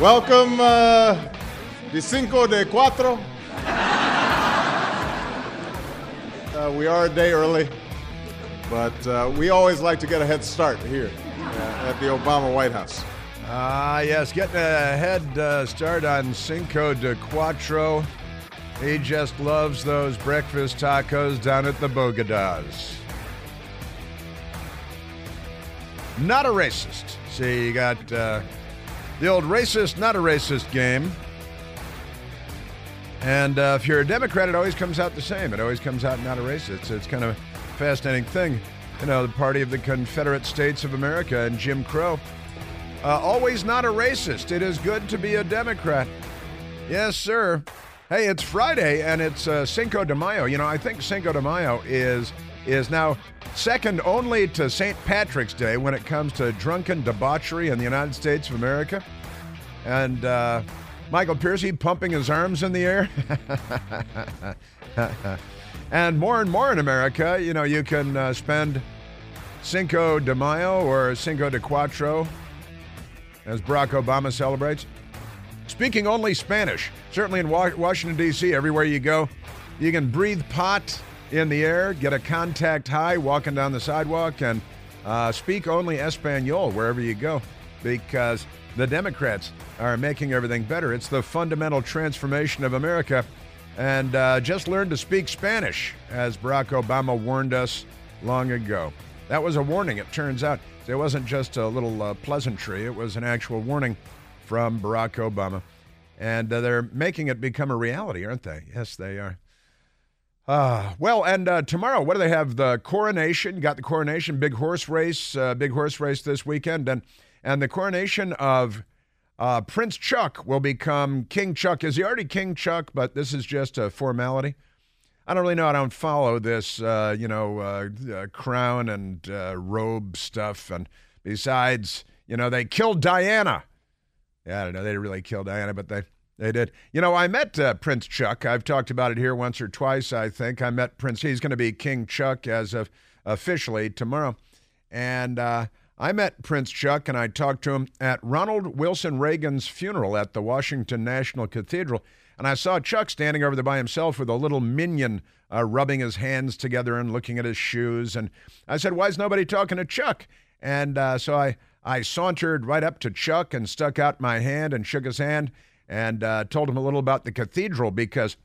Welcome, uh, Cinco de Cuatro. Uh, we are a day early, but uh, we always like to get a head start here uh, at the Obama White House. Ah, yes, getting a head uh, start on Cinco de Cuatro. He just loves those breakfast tacos down at the Bogadas. Not a racist. See, you got uh, the old racist, not a racist game. And uh, if you're a Democrat, it always comes out the same. It always comes out not a racist. It's kind of a fascinating thing. You know, the party of the Confederate States of America and Jim Crow. Uh, always not a racist. It is good to be a Democrat. Yes, sir. Hey, it's Friday and it's uh, Cinco de Mayo. You know, I think Cinco de Mayo is is now second only to St. Patrick's Day when it comes to drunken debauchery in the United States of America. And uh, Michael Piercy pumping his arms in the air. and more and more in America, you know, you can uh, spend Cinco de Mayo or Cinco de Cuatro, as Barack Obama celebrates. Speaking only Spanish, certainly in Washington, D.C., everywhere you go, you can breathe pot in the air, get a contact high walking down the sidewalk, and uh, speak only Espanol wherever you go because the Democrats are making everything better. It's the fundamental transformation of America. And uh, just learn to speak Spanish, as Barack Obama warned us long ago. That was a warning, it turns out. It wasn't just a little uh, pleasantry, it was an actual warning from Barack Obama. And uh, they're making it become a reality, aren't they? Yes, they are. Uh, well, and uh, tomorrow, what do they have? The coronation. Got the coronation, big horse race, uh, big horse race this weekend, and and the coronation of uh, Prince Chuck will become King Chuck. Is he already King Chuck? But this is just a formality. I don't really know. I don't follow this, uh, you know, uh, crown and robe stuff. And besides, you know, they killed Diana. Yeah, I don't know. They didn't really kill Diana, but they they did. You know, I met uh, Prince Chuck. I've talked about it here once or twice, I think. I met Prince. He's going to be King Chuck as of officially tomorrow. And uh, I met Prince Chuck and I talked to him at Ronald Wilson Reagan's funeral at the Washington National Cathedral. And I saw Chuck standing over there by himself with a little minion uh, rubbing his hands together and looking at his shoes. And I said, Why is nobody talking to Chuck? And uh, so I, I sauntered right up to Chuck and stuck out my hand and shook his hand and uh, told him a little about the cathedral because,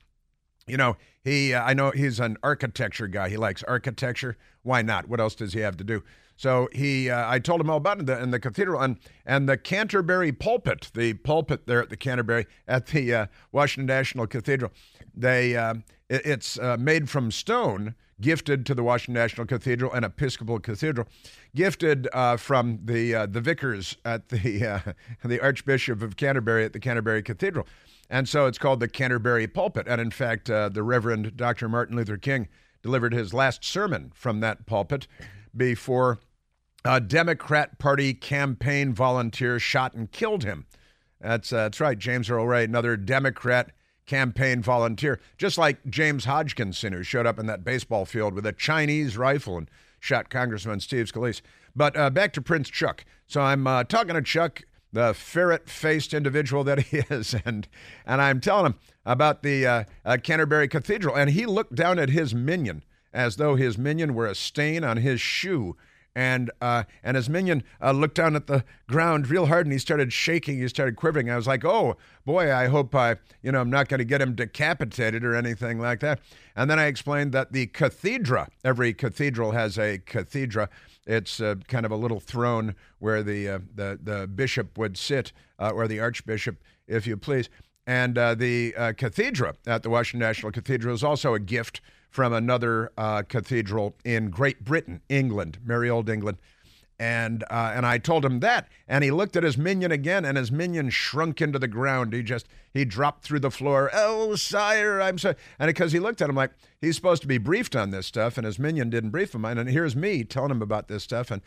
you know, he uh, I know he's an architecture guy. He likes architecture. Why not? What else does he have to do? So he, uh, I told him all about it in the, cathedral and and the Canterbury pulpit, the pulpit there at the Canterbury at the uh, Washington National Cathedral. They uh, it, it's uh, made from stone, gifted to the Washington National Cathedral and Episcopal Cathedral gifted uh, from the uh, the vicars at the uh, the Archbishop of Canterbury at the Canterbury Cathedral, and so it's called the Canterbury Pulpit. And in fact, uh, the Reverend Dr. Martin Luther King delivered his last sermon from that pulpit before a Democrat Party campaign volunteer shot and killed him. That's uh, that's right, James Earl Ray, another Democrat campaign volunteer, just like James Hodgkinson, who showed up in that baseball field with a Chinese rifle and shot Congressman Steve Scalise. But uh, back to Prince Chuck. So I'm uh, talking to Chuck, the ferret-faced individual that he is, and and I'm telling him about the uh, uh, Canterbury Cathedral, and he looked down at his minion as though his minion were a stain on his shoe and uh, and his minion uh, looked down at the ground real hard, and he started shaking. He started quivering. I was like, "Oh boy, I hope I, you know, I'm not going to get him decapitated or anything like that." And then I explained that the cathedra, every cathedral has a cathedra. It's uh, kind of a little throne where the uh, the the bishop would sit, uh, or the archbishop, if you please. And uh, the cathedra at the Washington National Cathedral is also a gift from another uh, cathedral in Great Britain, England, merry old England. And uh, and I told him that, and he looked at his minion again, and his minion shrunk into the ground. He just he dropped through the floor. Oh, sire, I'm sorry. And because he looked at him like he's supposed to be briefed on this stuff, and his minion didn't brief him. And here's me telling him about this stuff, and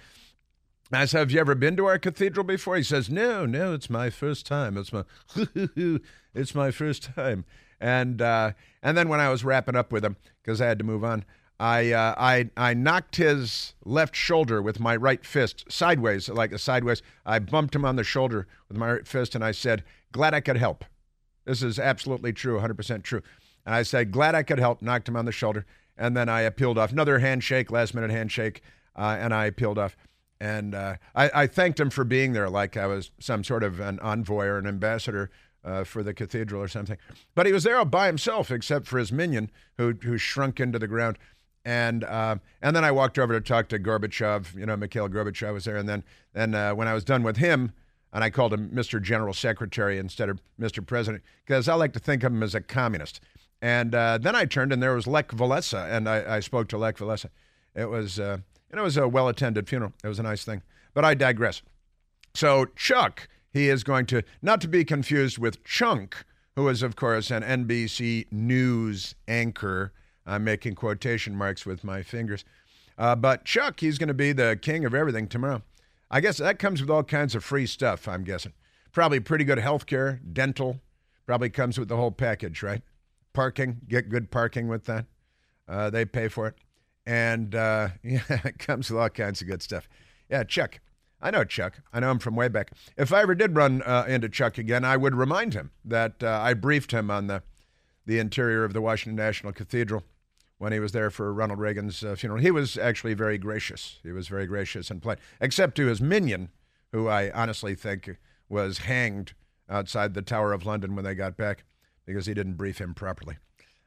I said, "Have you ever been to our cathedral before?" He says, "No, no, it's my first time. It's my, it's my first time." And uh, and then when I was wrapping up with him because I had to move on, I uh, I I knocked his left shoulder with my right fist sideways, like a sideways. I bumped him on the shoulder with my right fist, and I said, glad I could help. This is absolutely true, 100% true. And I said, glad I could help, knocked him on the shoulder. And then I peeled off. Another handshake, last minute handshake, uh, and I peeled off. And uh, I, I, thanked him for being there, like I was some sort of an envoy or an ambassador uh, for the cathedral or something. But he was there all by himself, except for his minion, who who shrunk into the ground. And uh, and then I walked over to talk to Gorbachev. You know, Mikhail Gorbachev was there. And then then uh, when I was done with him, and I called him Mr. General Secretary instead of Mr. President, because I like to think of him as a communist. And uh, then I turned, and there was Lech Walesa, and I, I spoke to Lech Walesa. It was uh, it was a well attended funeral. It was a nice thing. But I digress. So Chuck, he is going to not to be confused with Chunk, who is of course an NBC News anchor. I'm making quotation marks with my fingers. Uh, but Chuck, he's going to be the king of everything tomorrow. I guess that comes with all kinds of free stuff. I'm guessing. Probably pretty good health care, dental. Probably comes with the whole package, right? Parking, get good parking with that. Uh, they pay for it. And uh, yeah, it comes with all kinds of good stuff. Yeah, Chuck. I know Chuck. I know him from way back. If I ever did run uh, into Chuck again, I would remind him that uh, I briefed him on the, the interior of the Washington National Cathedral when he was there for Ronald Reagan's uh, funeral. He was actually very gracious. He was very gracious and polite, except to his minion, who I honestly think was hanged outside the Tower of London when they got back because he didn't brief him properly.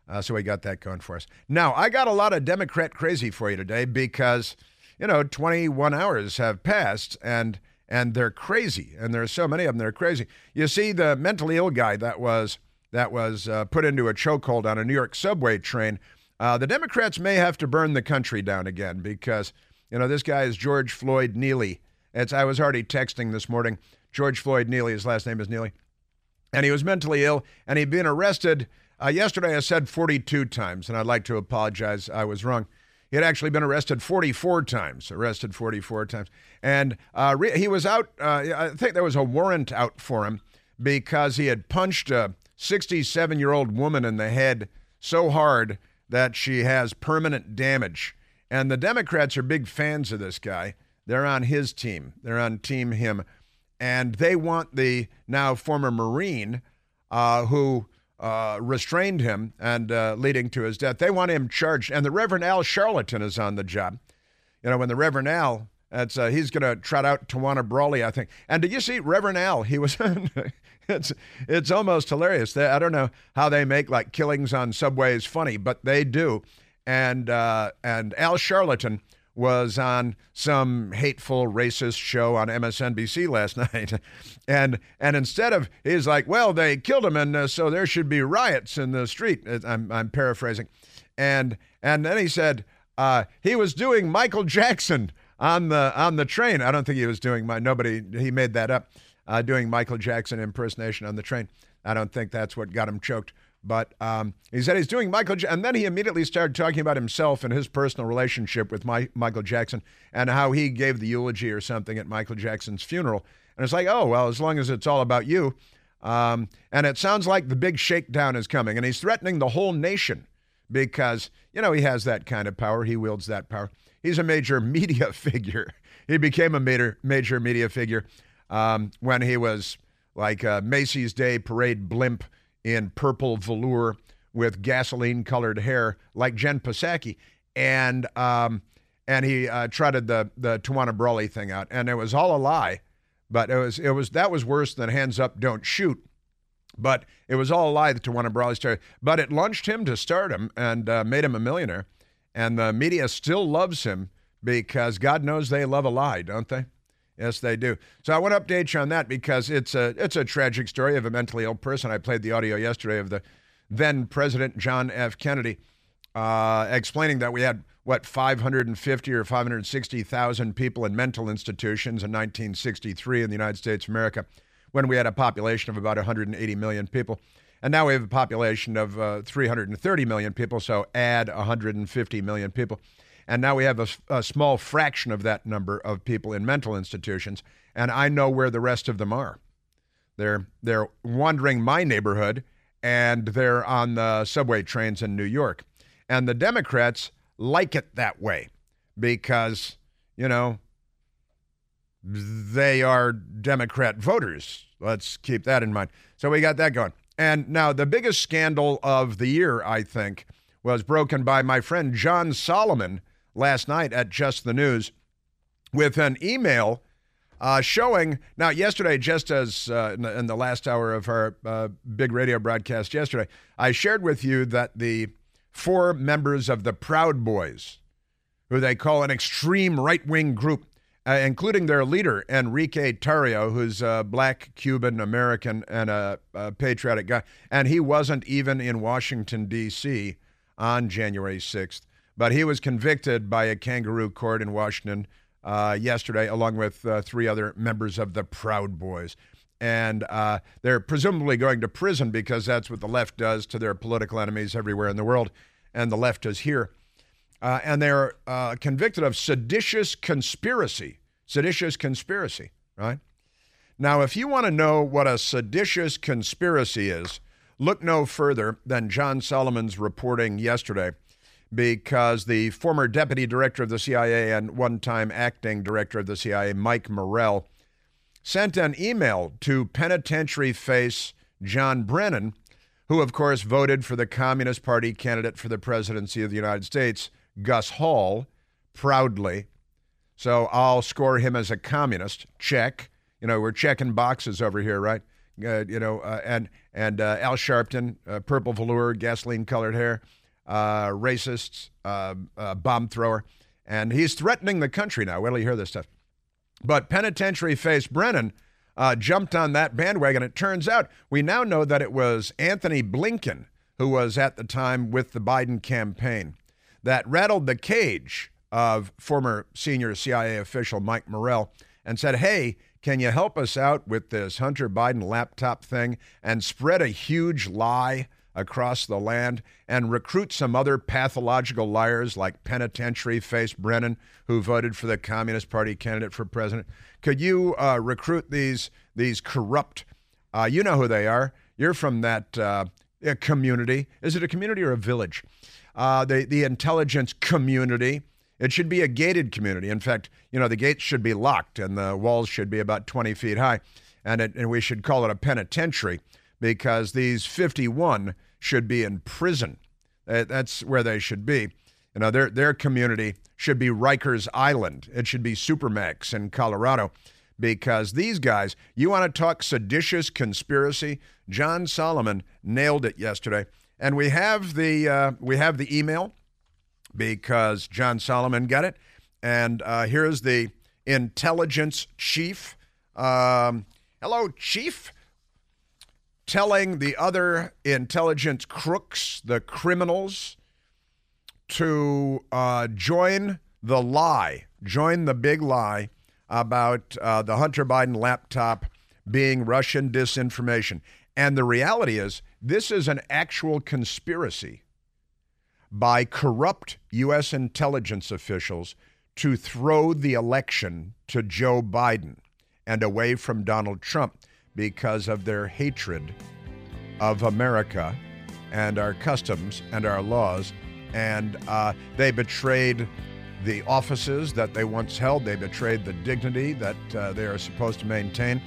Uh, so we got that going for us. Now, I got a lot of Democrat crazy for you today because, you know, 21 hours have passed and and they're crazy. And there are so many of them that are crazy. You see, the mentally ill guy that was that was uh, put into a chokehold on a New York subway train. Uh, the Democrats may have to burn the country down again because, you know, this guy is George Floyd Neely. It's, I was already texting this morning. George Floyd Neely, his last name is Neely and he was mentally ill, and he'd been arrested. Uh, yesterday, I said 42 times, and I'd like to apologize. I was wrong. He had actually been arrested 44 times, arrested 44 times. And uh, re- he was out, uh, I think there was a warrant out for him because he had punched a 67 year old woman in the head so hard that she has permanent damage. And the Democrats are big fans of this guy. They're on his team, they're on Team Him and they want the now former Marine uh, who uh, restrained him and uh, leading to his death. They want him charged, and the Reverend Al Sharpton is on the job. You know, when the Reverend Al, that's uh, he's going to trot out Tawana Brawley, I think. And did you see Reverend Al? He was. it's it's almost hilarious. They, I don't know how they make like killings on subways funny, but they do. And uh, and Al Sharpton was on some hateful racist show on MSNBC last night, and and instead of he's like, well, they killed him, and uh, so there should be riots in the street. Uh, I'm I'm paraphrasing, and and then he said uh, he was doing Michael Jackson on the on the train. I don't think he was doing my nobody. He made that up, uh, doing Michael Jackson impersonation on the train. I don't think that's what got him choked. But um, he said he's doing Michael, J- and then he immediately started talking about himself and his personal relationship with my, Michael Jackson and how he gave the eulogy or something at Michael Jackson's funeral. And it's like, oh well, as long as it's all about you. Um, and it sounds like the big shakedown is coming, and he's threatening the whole nation because you know he has that kind of power. He wields that power. He's a major media figure. He became a major major media figure um, when he was like a Macy's Day Parade blimp in purple velour with gasoline colored hair like Jen Psaki. And um, and he uh, trotted the the Tawana Brawley thing out, and it was all a lie. But it was it was that was worse than hands up, don't shoot. But it was all a lie. The Tawana Brawley story, but it launched him to stardom and uh, made him a millionaire. And the media still loves him because God knows they love a lie, don't they? Yes, they do. So I want to update you on that because it's a it's a tragic story of a mentally ill person. I played the audio yesterday of the then President John F. Kennedy uh, explaining that we had what 550 or 560,000 people in mental institutions in 1963 in the United States of America, when we had a population of about 180 million people. And now we have a population of uh, 330 million people, so add 150 million people. And now we have a, a small fraction of that number of people in mental institutions. And I know where the rest of them are. They're, they're wandering my neighborhood and they're on the subway trains in New York. And the Democrats like it that way because, you know, they are Democrat voters. Let's keep that in mind. So we got that going. And now the biggest scandal of the year, I think, was broken by my friend John Solomon last night at Just the News with an email uh, showing. Now, yesterday, just as uh, in, the, in, the, last hour of our uh, big radio broadcast yesterday, I shared with you that the four members of the Proud Boys, who they call an extreme right wing group, uh, including their leader, Enrique Tarrio, who's a black Cuban American and a, a patriotic guy. And he wasn't even in Washington, D.C. on January 6th, but he was convicted by a kangaroo court in Washington uh, yesterday, along with uh, three other members of the Proud Boys. And uh, they're presumably going to prison because that's what the left does to their political enemies everywhere in the world, and the left is here uh, and they're uh, convicted of seditious conspiracy. Seditious conspiracy, right? Now, if you want to know what a seditious conspiracy is, look no further than John Solomon's reporting yesterday, because the former deputy director of the CIA and one time acting director of the CIA, Mike Morell, sent an email to penitentiary face John Brennan, who, of course, voted for the Communist Party candidate for the presidency of the United States Gus Hall proudly. So I'll score him as a communist. Check. You know, we're checking boxes over here, right? Uh, you know, uh, and and uh, Al Sharpton, uh, purple velour, gasoline-colored hair, uh, racists, um, uh, bomb thrower, and he's threatening the country now. Wait till you hear this stuff. But penitentiary face Brennan jumped on that bandwagon. It turns out we now know that it was Anthony Blinken who was at the time with the Biden campaign that rattled the cage of former senior CIA official Mike Morell and said, Hey, can you help us out with this Hunter Biden laptop thing and spread a huge lie across the land and recruit some other pathological liars like penitentiary face Brennan, who voted for the Communist Party candidate for president? Could you uh, recruit these these corrupt? Uh, you know who they are. You're from that uh, community. Is it a community or a village? uh, the, the intelligence community. It should be a gated community. In fact, you know, the gates should be locked and the walls should be about 20 feet high. And, it, and we should call it a penitentiary because these 51 should be in prison. That's where they should be. You know, their, their community should be Rikers Island. It should be Supermax in Colorado because these guys, you want to talk seditious conspiracy? John Solomon nailed it yesterday. And we have the uh, we have the email because John Solomon got it. And uh, here's the intelligence chief. Um, hello, chief. Telling the other intelligence crooks, the criminals, to uh, join the lie, join the big lie about uh, the Hunter Biden laptop being Russian disinformation. And the reality is, this is an actual conspiracy by corrupt U.S. intelligence officials to throw the election to Joe Biden and away from Donald Trump because of their hatred of America and our customs and our laws. And uh, they betrayed the offices that they once held, they betrayed the dignity that uh, they are supposed to maintain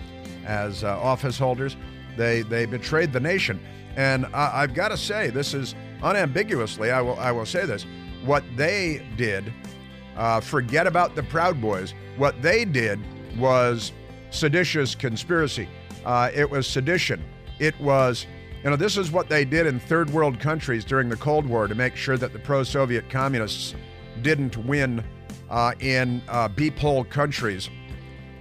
as uh, office holders. They, they betrayed the nation. And I, have got to say, this is unambiguously, I will, I will say this. What they did, uh, forget about the Proud Boys, what they did was seditious conspiracy. Uh, it was sedition. It was, you know, this is what they did in third world countries during the Cold War to make sure that the pro Soviet communists didn't win uh, in uh, beep hole countries.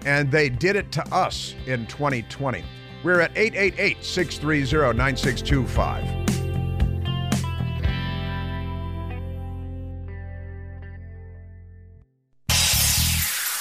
And they did it to us in 2020. We're at 888 630 9625.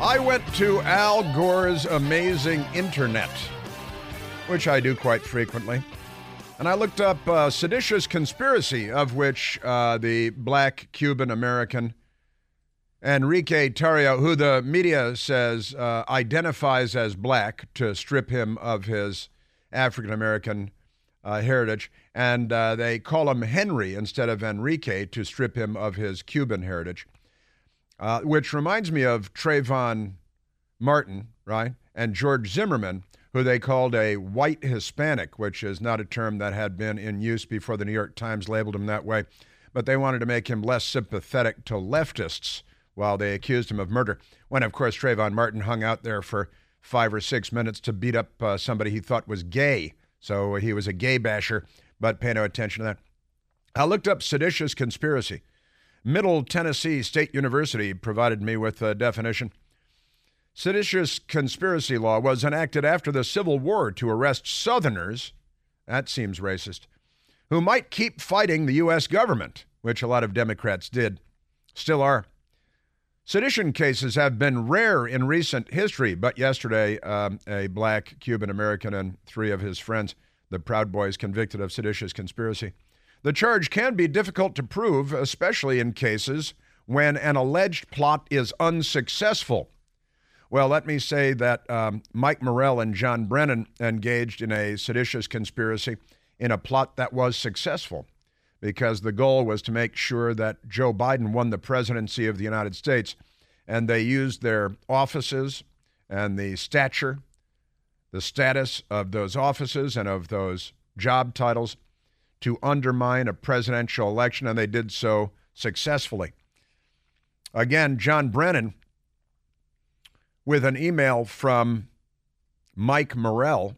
I went to Al Gore's amazing internet, which I do quite frequently. And I looked up uh, seditious conspiracy, of which uh, the black Cuban American Enrique Tarrio, who the media says uh, identifies as black to strip him of his African American uh, heritage, and uh, they call him Henry instead of Enrique to strip him of his Cuban heritage uh, which reminds me of Trayvon Martin, right? And George Zimmerman, who they called a white Hispanic, which is not a term that had been in use before the New York Times labeled him that way. But they wanted to make him less sympathetic to leftists while they accused him of murder. When, of course, Trayvon Martin hung out there for five or six minutes to beat up uh, somebody he thought was gay. So he was a gay basher, but pay no attention to that. I looked up seditious conspiracy. Middle Tennessee State University provided me with a definition. Seditious conspiracy law was enacted after the Civil War to arrest Southerners, that seems racist, who might keep fighting the U.S. government, which a lot of Democrats did, still are. Sedition cases have been rare in recent history, but yesterday, um, a black Cuban American and three of his friends, the Proud Boys, convicted of seditious conspiracy. The charge can be difficult to prove, especially in cases when an alleged plot is unsuccessful. Well, let me say that um, Mike Morell and John Brennan engaged in a seditious conspiracy in a plot that was successful because the goal was to make sure that Joe Biden won the presidency of the United States. And they used their offices and the stature, the status of those offices and of those job titles to undermine a presidential election, and they did so successfully. Again, John Brennan, with an email from Mike Morell.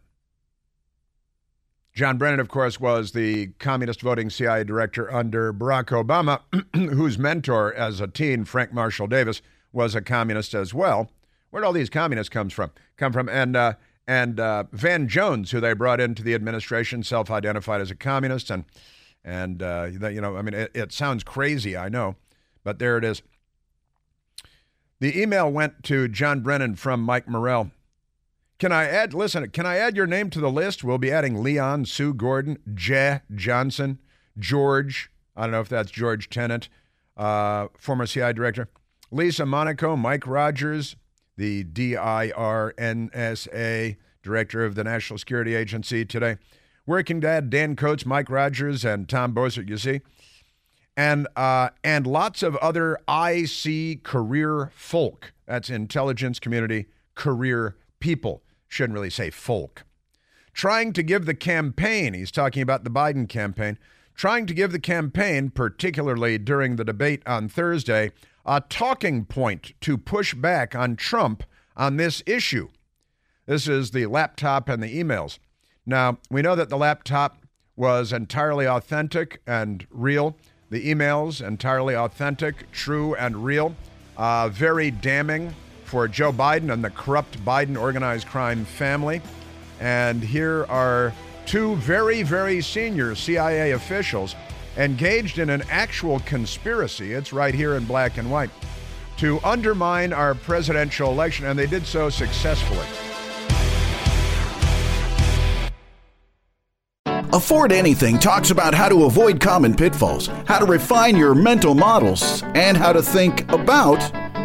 John Brennan, of course, was the communist voting CIA director under Barack Obama, whose mentor as a teen, Frank Marshall Davis, was a communist as well. Where'd all these communists comes from? Come from? And uh, and uh, Van Jones, who they brought into the administration, self-identified as a communist, and and uh, you know, I mean, it, it sounds crazy, I know, but there it is. The email went to John Brennan from Mike Morell. Can I add? Listen, can I add your name to the list? We'll be adding Leon, Sue Gordon, Jeh Johnson, George. I don't know if that's George Tenet, uh, former CI director, Lisa Monaco, Mike Rogers, the DIRNSA, director of the National Security Agency today. Working Dad, Dan Coats, Mike Rogers, and Tom Bossert, you see. And, uh, and lots of other IC career folk. That's intelligence community career people. Shouldn't really say folk. Trying to give the campaign, he's talking about the Biden campaign, trying to give the campaign, particularly during the debate on Thursday, a talking point to push back on Trump on this issue. This is the laptop and the emails. Now, we know that the laptop was entirely authentic and real. The emails, entirely authentic, true, and real. Uh, very damning for Joe Biden and the corrupt Biden organized crime family. And here are two very, very senior CIA officials engaged in an actual conspiracy, it's right here in black and white, to undermine our presidential election, and they did so successfully. Afford Anything talks about how to avoid common pitfalls, how to refine your mental models, and how to think about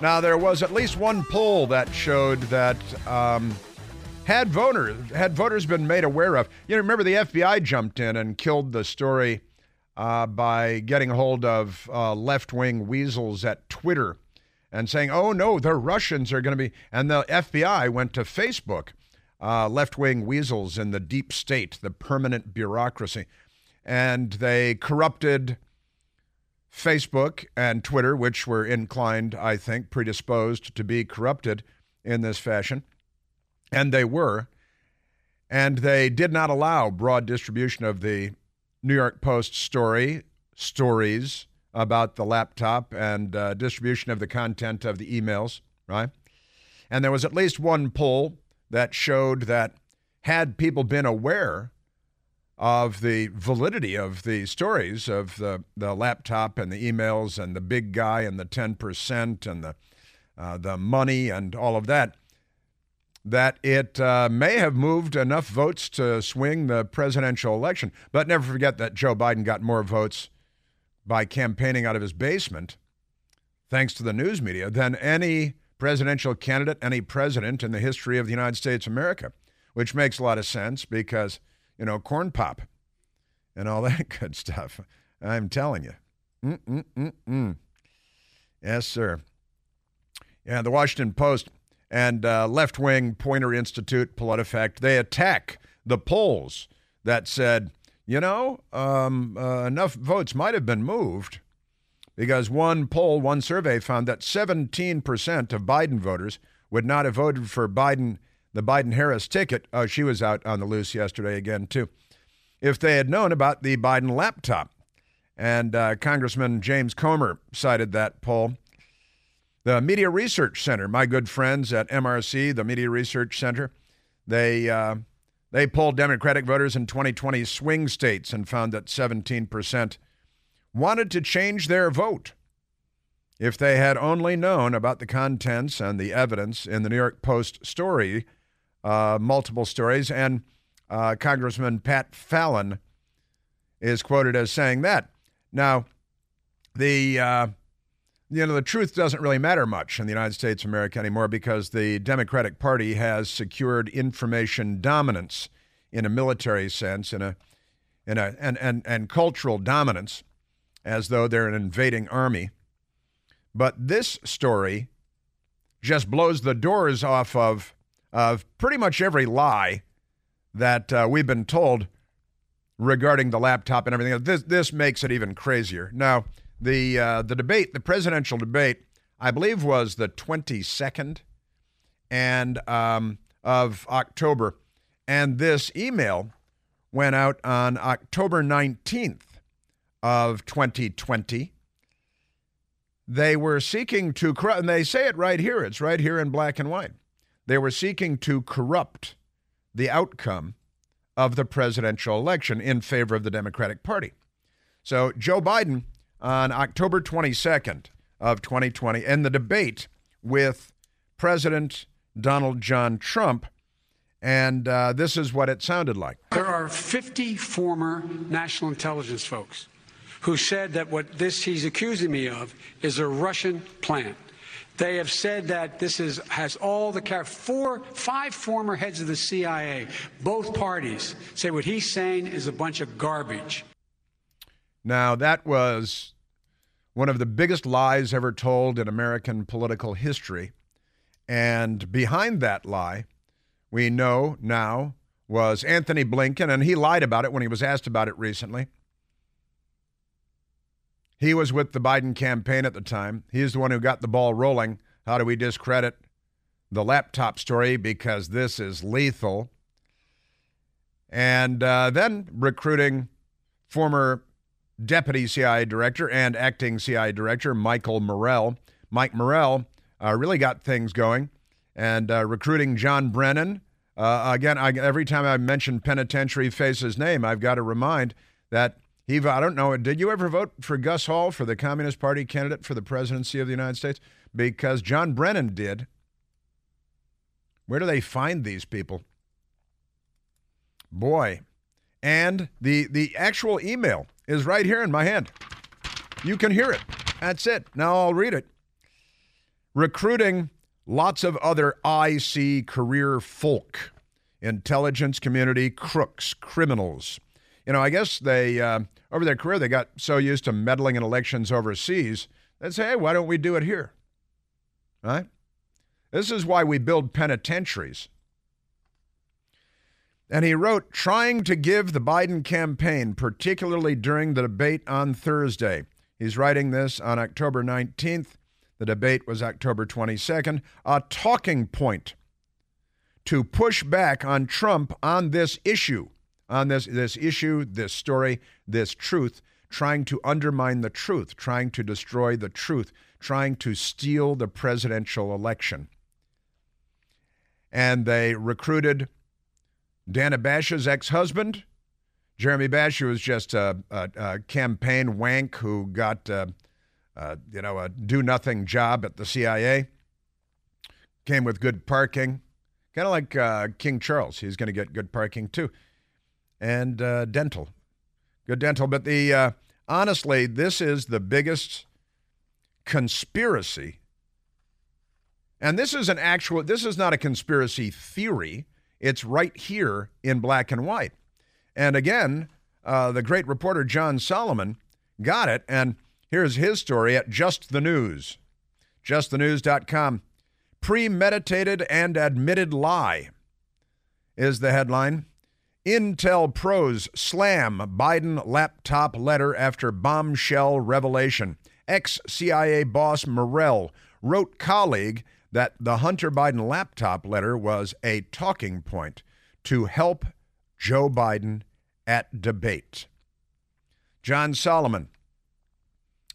Now, there was at least one poll that showed that um, had voters had voters been made aware of. You know, remember the FBI jumped in and killed the story uh, by getting hold of uh, left wing weasels at Twitter and saying, "Oh no, the Russians are going to be," and the FBI went to Facebook, uh, left wing weasels in the deep state, the permanent bureaucracy, and they corrupted Facebook and Twitter, which were inclined, I think, predisposed to be corrupted in this fashion. And they were. And they did not allow broad distribution of the New York Post story, stories about the laptop, and uh, distribution of the content of the emails, right? And there was at least one poll that showed that had people been aware of the validity of the stories of the, the laptop and the emails and the big guy and the 10% and the, uh, the money and all of that, that it uh, may have moved enough votes to swing the presidential election. But never forget that Joe Biden got more votes by campaigning out of his basement, thanks to the news media, than any presidential candidate, any president in the history of the United States of America, which makes a lot of sense because you know, corn pop and all that good stuff. I'm telling you. Mm-mm-mm-mm. Yes, sir. Yeah, the Washington Post and uh, left wing Poynter Institute, PolitiFact, they attack the polls that said, you know, um, uh, enough votes might have been moved because one poll, one survey found that 17% of Biden voters would not have voted for Biden the Biden Harris ticket. Oh, she was out on the loose yesterday again, too. If they had known about the Biden laptop. And uh, Congressman James Comer cited that poll. The Media Research Center, my good friends at MRC, the Media Research Center, they, uh, they polled Democratic voters in 2020 swing states and found that 17% wanted to change their vote if they had only known about the contents and the evidence in the New York Post story uh, multiple stories, and uh, Congressman Pat Fallon is quoted as saying that. Now, the uh, you know the truth doesn't really matter much in the United States of America anymore because the Democratic Party has secured information dominance in a military sense, in a in a and and, and cultural dominance, as though they're an invading army. But this story just blows the doors off of of pretty much every lie that uh, we've been told regarding the laptop and everything. This this makes it even crazier. Now, the uh, the debate, the presidential debate, I believe was the 22nd and um, of October, and this email went out on October 19th of 2020. They were seeking to and they say it right here. It's right here in black and white. They were seeking to corrupt the outcome of the presidential election in favor of the Democratic Party. So Joe Biden on October 22nd of 2020 in the debate with President Donald John Trump and uh, this is what it sounded like. There are 50 former national intelligence folks who said that what this he's accusing me of is a Russian plan. They have said that this is, has all the four, five former heads of the CIA, both parties say what he's saying is a bunch of garbage. Now that was one of the biggest lies ever told in American political history, and behind that lie, we know now was Anthony Blinken, and he lied about it when he was asked about it recently. He was with the Biden campaign at the time. He's the one who got the ball rolling. How do we discredit the laptop story? Because this is lethal. And uh, then recruiting former deputy CIA director and acting CIA director Michael Morell. Mike Morell uh, really got things going. And uh, recruiting John Brennan. Uh, again, I, every time I mention penitentiary face's name, I've got to remind that he, I don't know, did you ever vote for Gus Hall for the Communist Party candidate for the presidency of the United States? Because John Brennan did. Where do they find these people? Boy. And the, the actual email is right here in my hand. You can hear it. That's it. Now I'll read it. recruiting lots of other IC career folk, intelligence community crooks, criminals. You know, I guess they, uh, over their career, they got so used to meddling in elections overseas, they'd say, hey, why don't we do it here? Right? This is why we build penitentiaries. And he wrote, trying to give the Biden campaign, particularly during the debate on Thursday. He's writing this on October 19th. The debate was October 22nd. A talking point to push back on Trump on this issue, on this, this issue, this story, this truth, trying to undermine the truth, trying to destroy the truth, trying to steal the presidential election. And they recruited Dana Bash's ex husband. Jeremy Bash, who was just a, a, a, campaign wank who got, uh, uh, you know, a do nothing job at the CIA. Came with good parking, kind of like uh, King Charles. He's going to get good parking too, and uh, dental, good dental. But the uh, honestly, this is the biggest conspiracy, and this is an actual. This is not a conspiracy theory. It's right here in black and white. And again, uh, the great reporter John Solomon got it. And here's his story at Just the News. JustTheNews.com. Premeditated and admitted lie is the headline. Intel pros slam Biden laptop letter after bombshell revelation. Ex CIA boss Morell wrote colleague that the Hunter Biden laptop letter was a talking point to help Joe Biden at debate. John Solomon,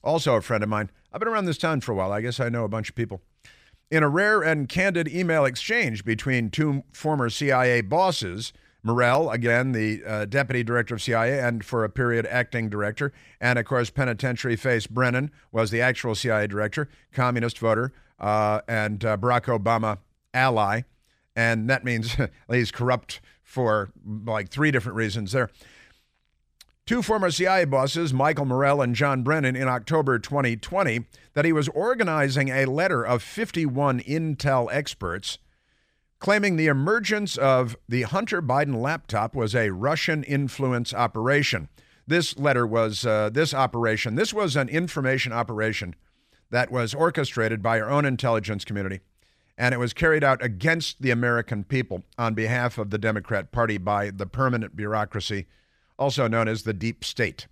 also a friend of mine. I've been around this town for a while. I guess I know a bunch of people. In a rare and candid email exchange between two former CIA bosses, Morell, again, the uh, deputy director of CIA and for a period acting director, and of course, penitentiary face Brennan was the actual CIA director, communist voter, uh, and uh, Barack Obama ally. And that means he's corrupt for like three different reasons there. Two former CIA bosses, Michael Morell and John Brennan, in October 2020, that he was organizing a letter of 51 Intel experts claiming the emergence of the Hunter Biden laptop was a Russian influence operation. This letter was, uh, this operation, this was an information operation that was orchestrated by our own intelligence community, and it was carried out against the American people on behalf of the Democrat Party by the permanent bureaucracy, also known as the deep state.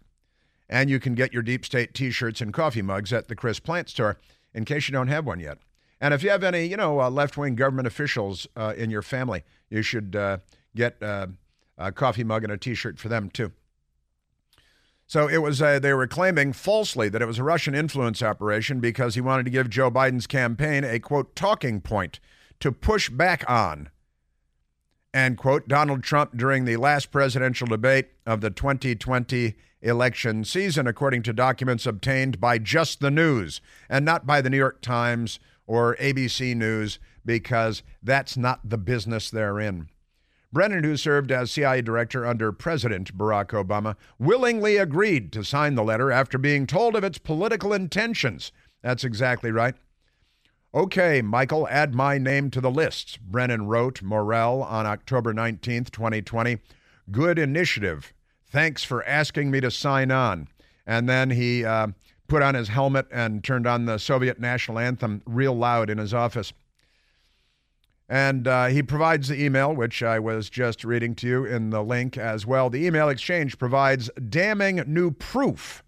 And you can get your deep state t shirts and coffee mugs at the Chris Plante store in case you don't have one yet. And if you have any, you know, uh, left wing government officials uh, in your family, you should uh, get uh, a coffee mug and a t shirt for them too. So it was uh, they were claiming falsely that it was a Russian influence operation because he wanted to give Joe Biden's campaign a quote talking point to push back on. And quote Donald Trump during the last presidential debate of the 2020 election season, according to documents obtained by Just the News and not by the New York Times or ABC News, because that's not the business they're in. Brennan, who served as CIA director under President Barack Obama, willingly agreed to sign the letter after being told of its political intentions. That's exactly right. Okay, Michael, add my name to the list, Brennan wrote Morell on October 19, 2020. Good initiative. Thanks for asking me to sign on. And then he uh, put on his helmet and turned on the Soviet national anthem real loud in his office. And uh, he provides the email, which I was just reading to you in the link as well. The email exchange provides damning new proof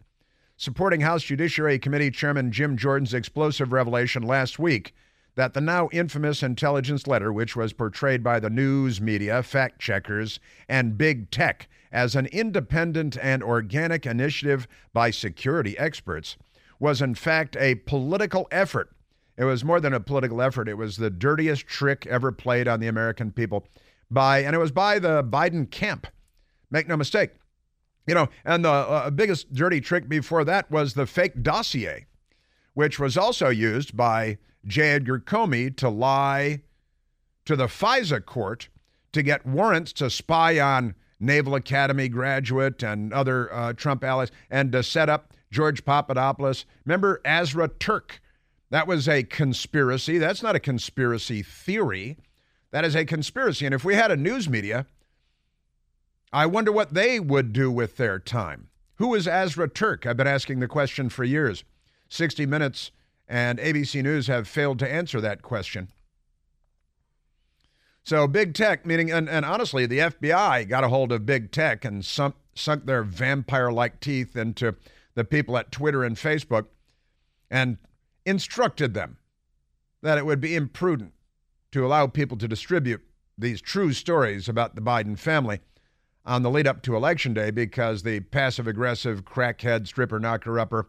supporting House Judiciary Committee Chairman Jim Jordan's explosive revelation last week that the now infamous intelligence letter, which was portrayed by the news media, fact checkers, and big tech as an independent and organic initiative by security experts, was in fact a political effort it was more than a political effort. It was the dirtiest trick ever played on the American people by, and it was by the Biden camp. Make no mistake. You know, and the uh, biggest dirty trick before that was the fake dossier, which was also used by J. Edgar Comey to lie to the FISA court to get warrants to spy on Naval Academy graduate and other uh, Trump allies and to set up George Papadopoulos. Remember Azra Turk That was a conspiracy. That's not a conspiracy theory. That is a conspiracy. And if we had a news media, I wonder what they would do with their time. Who is Azra Turk? I've been asking the question for years. 60 Minutes and ABC News have failed to answer that question. So, big tech, meaning, and, and honestly, the FBI got a hold of big tech and sunk, sunk their vampire like teeth into the people at Twitter and Facebook and instructed them that it would be imprudent to allow people to distribute these true stories about the Biden family on the lead up to Election Day because the passive aggressive crackhead stripper knocker upper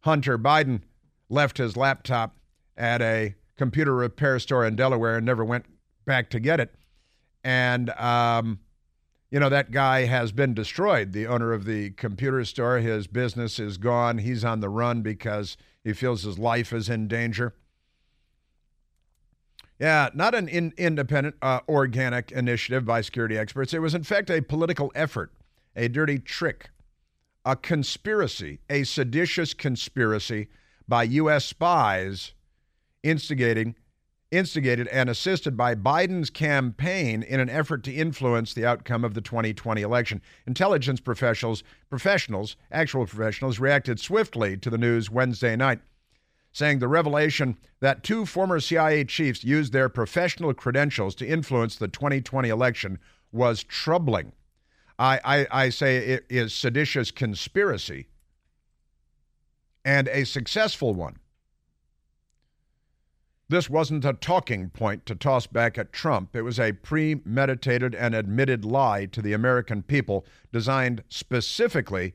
Hunter Biden left his laptop at a computer repair store in Delaware and never went back to get it. And, um, you know, that guy has been destroyed. The owner of the computer store, his business is gone. He's on the run because he feels his life is in danger. Yeah, not an in, independent, uh, organic initiative by security experts. It was, in fact, a political effort, a dirty trick, a conspiracy, a seditious conspiracy by U.S. spies instigating instigated and assisted by Biden's campaign in an effort to influence the outcome of the 2020 election. Intelligence professionals, professionals, actual professionals reacted swiftly to the news Wednesday night, saying the revelation that two former CIA chiefs used their professional credentials to influence the 2020 election was troubling. I, I, I say it is seditious conspiracy and a successful one. This wasn't a talking point to toss back at Trump. It was a premeditated and admitted lie to the American people designed specifically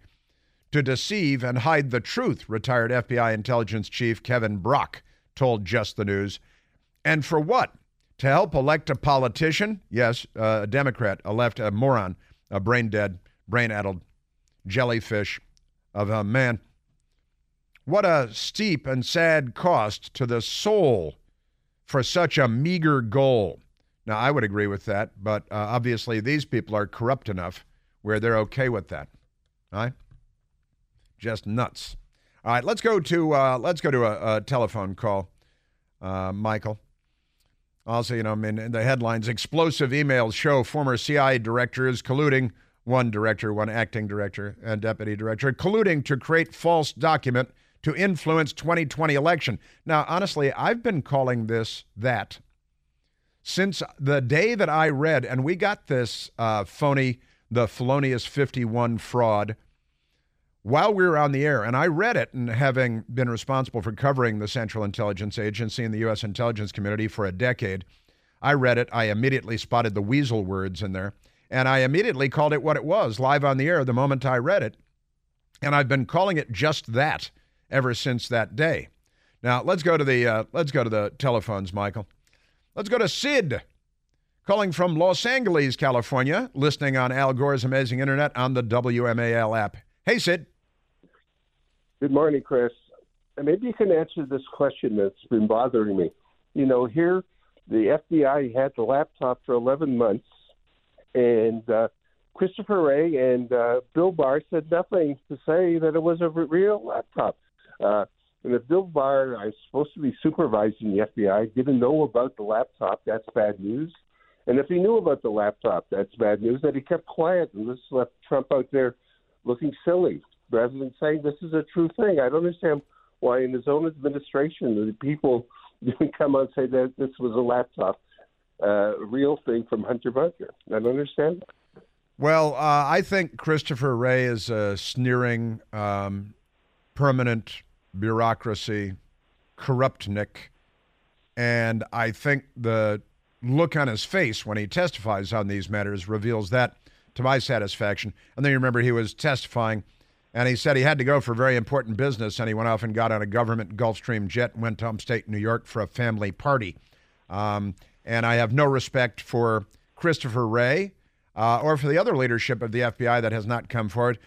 to deceive and hide the truth, retired FBI intelligence chief Kevin Brock told Just the News. And for what? To help elect a politician? Yes, uh, a Democrat, a left, a moron, a brain dead, brain addled jellyfish of a man. What a steep and sad cost to the soul for such a meager goal. Now, I would agree with that, but uh, obviously these people are corrupt enough where they're okay with that. All right? Just nuts. All right, let's go to uh, let's go to a, a telephone call, uh, Michael. Also, you know, I mean, the headlines: explosive emails show former CIA director is colluding, one director, one acting director, and deputy director, colluding to create false document to influence 2020 election. Now, honestly, I've been calling this that since the day that I read, and we got this uh, phony, the felonious 51 fraud while we were on the air, and I read it, and having been responsible for covering the Central Intelligence Agency and the U.S. intelligence community for a decade, I read it. I immediately spotted the weasel words in there, and I immediately called it what it was live on the air the moment I read it. And I've been calling it just that ever since that day. Now let's go to the uh, let's go to the telephones, Michael. Let's go to Sid, calling from Los Angeles, California, listening on Al Gore's Amazing Internet on the WMAL app. Hey, Sid. Good morning, Chris. Maybe you can answer this question that's been bothering me. You know, here the FBI had the laptop for 11 months, and uh, Christopher Wray and uh, Bill Barr said nothing to say that it was a real laptop. Uh, and if Bill Barr, I'm supposed to be supervising the FBI, didn't know about the laptop, that's bad news. And if he knew about the laptop, that's bad news. That he kept quiet and just left Trump out there looking silly rather than saying this is a true thing. I don't understand why in his own administration the people didn't come out and say that this was a laptop, uh, real thing from Hunter Bunker. I don't understand. Well, uh, I think Christopher Wray is a sneering um, permanent bureaucracy, corrupt Nick. And I think the look on his face when he testifies on these matters reveals that to my satisfaction. And then you remember he was testifying and he said he had to go for very important business and he went off and got on a government Gulfstream jet and went to upstate New York for a family party. Um, and I have no respect for Christopher Wray uh, or for the other leadership of the FBI that has not come forward.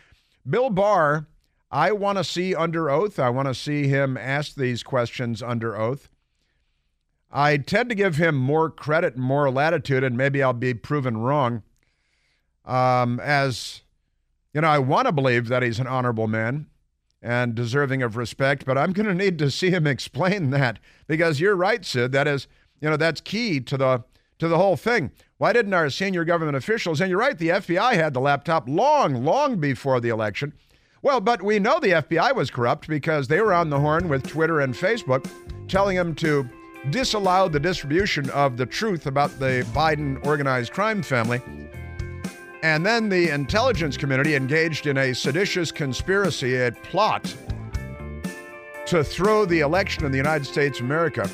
Bill Barr I want to see under oath. I want to see him ask these questions under oath. I tend to give him more credit and more latitude, and maybe I'll be proven wrong. Um, as you know, I want to believe that he's an honorable man and deserving of respect, but I'm going to need to see him explain that because you're right, Sid. That is, you know, that's key to the to the whole thing. Why didn't our senior government officials, and you're right, the FBI had the laptop long, long before the election. Well, but we know the FBI was corrupt because they were on the horn with Twitter and Facebook telling them to disallow the distribution of the truth about the Biden organized crime family. And then the intelligence community engaged in a seditious conspiracy, a plot to throw the election in the United States of America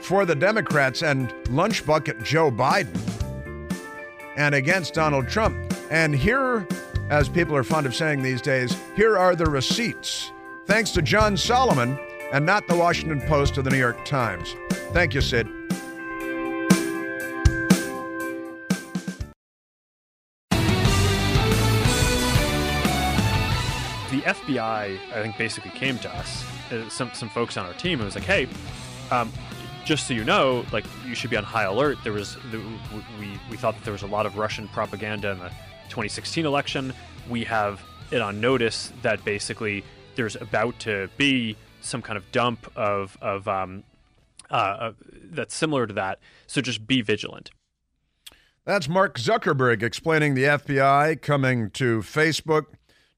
for the Democrats and lunch bucket Joe Biden and against Donald Trump. And here, as people are fond of saying these days, here are the receipts. Thanks to John Solomon and not the Washington Post or the New York Times. Thank you, Sid. The FBI, I think, basically came to us, uh, some some folks on our team, and was like, "Hey, um, just so you know, like you should be on high alert. There was we we thought that there was a lot of Russian propaganda in the 2016 election. We have it on notice that basically there's about to be some kind of dump of of um, uh, that's similar to that. So just be vigilant. That's Mark Zuckerberg explaining the FBI coming to Facebook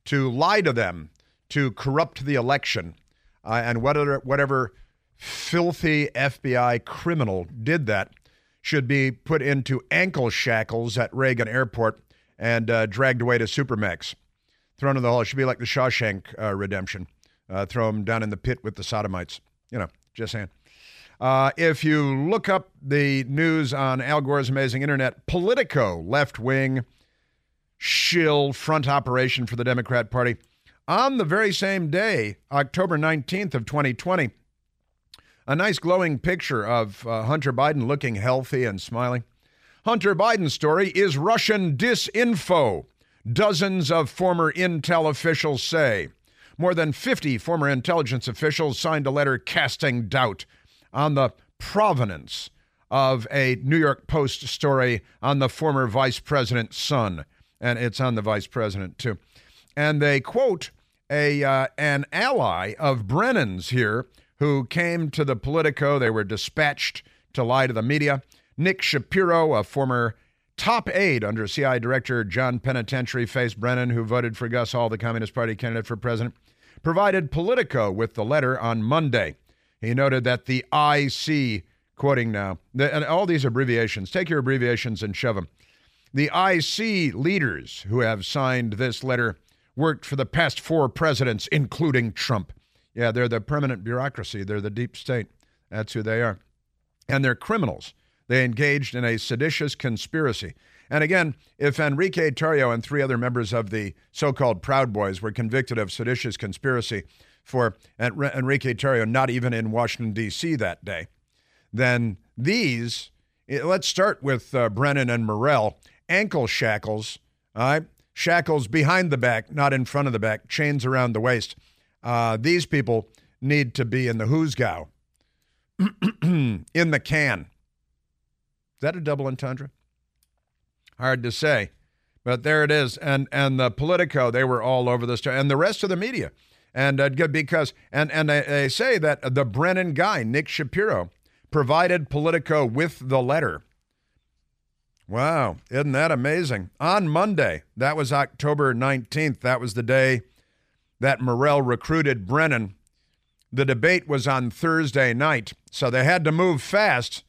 to lie to them, to corrupt the election, uh, and whatever whatever filthy FBI criminal did that should be put into ankle shackles at Reagan Airport and uh, dragged away to Supermax. Thrown in the hall. It should be like the Shawshank uh, Redemption. Uh, throw him down in the pit with the sodomites. You know, just saying. Uh, if you look up the news on Al Gore's amazing internet, Politico, left wing, shill front operation for the Democrat Party, on the very same day, October 19th of 2020, a nice glowing picture of uh, Hunter Biden looking healthy and smiling. Hunter Biden's story is Russian disinfo, dozens of former intel officials say. More than 50 former intelligence officials signed a letter casting doubt on the provenance of a New York Post story on the former vice president's son. And it's on the vice president, too. And they quote a uh, an ally of Brennan's here who came to the Politico. They were dispatched to lie to the media. Nick Shapiro, a former top aide under CI Director John Penitentiary, faced Brennan, who voted for Gus Hall, the Communist Party candidate for president, provided Politico with the letter on Monday. He noted that the IC, quoting now, and all these abbreviations, take your abbreviations and shove them. The IC leaders who have signed this letter worked for the past four presidents, including Trump. Yeah, they're the permanent bureaucracy. They're the deep state. That's who they are. And they're criminals. They engaged in a seditious conspiracy. And again, if Enrique Tarrio and three other members of the so called Proud Boys were convicted of seditious conspiracy for Enrique Tarrio not even in Washington, D.C. that day, then these, eh, let's start with uh, Brennan and Morell, ankle shackles, all right? Shackles behind the back, not in front of the back, chains around the waist. Uh, these people need to be in the who's go, in the can. Is that a double entendre? Hard to say, but there it is. And and the Politico, they were all over this, and the rest of the media, and uh, because and and they, they say that the Brennan guy, Nick Shapiro, provided Politico with the letter. Wow, isn't that amazing? On Monday, that was October 19th, that was the day that Morell recruited Brennan. The debate was on Thursday night, so they had to move fast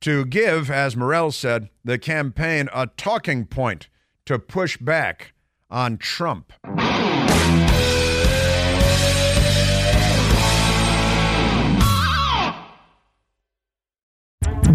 to give, as Morell said, the campaign a talking point to push back on Trump.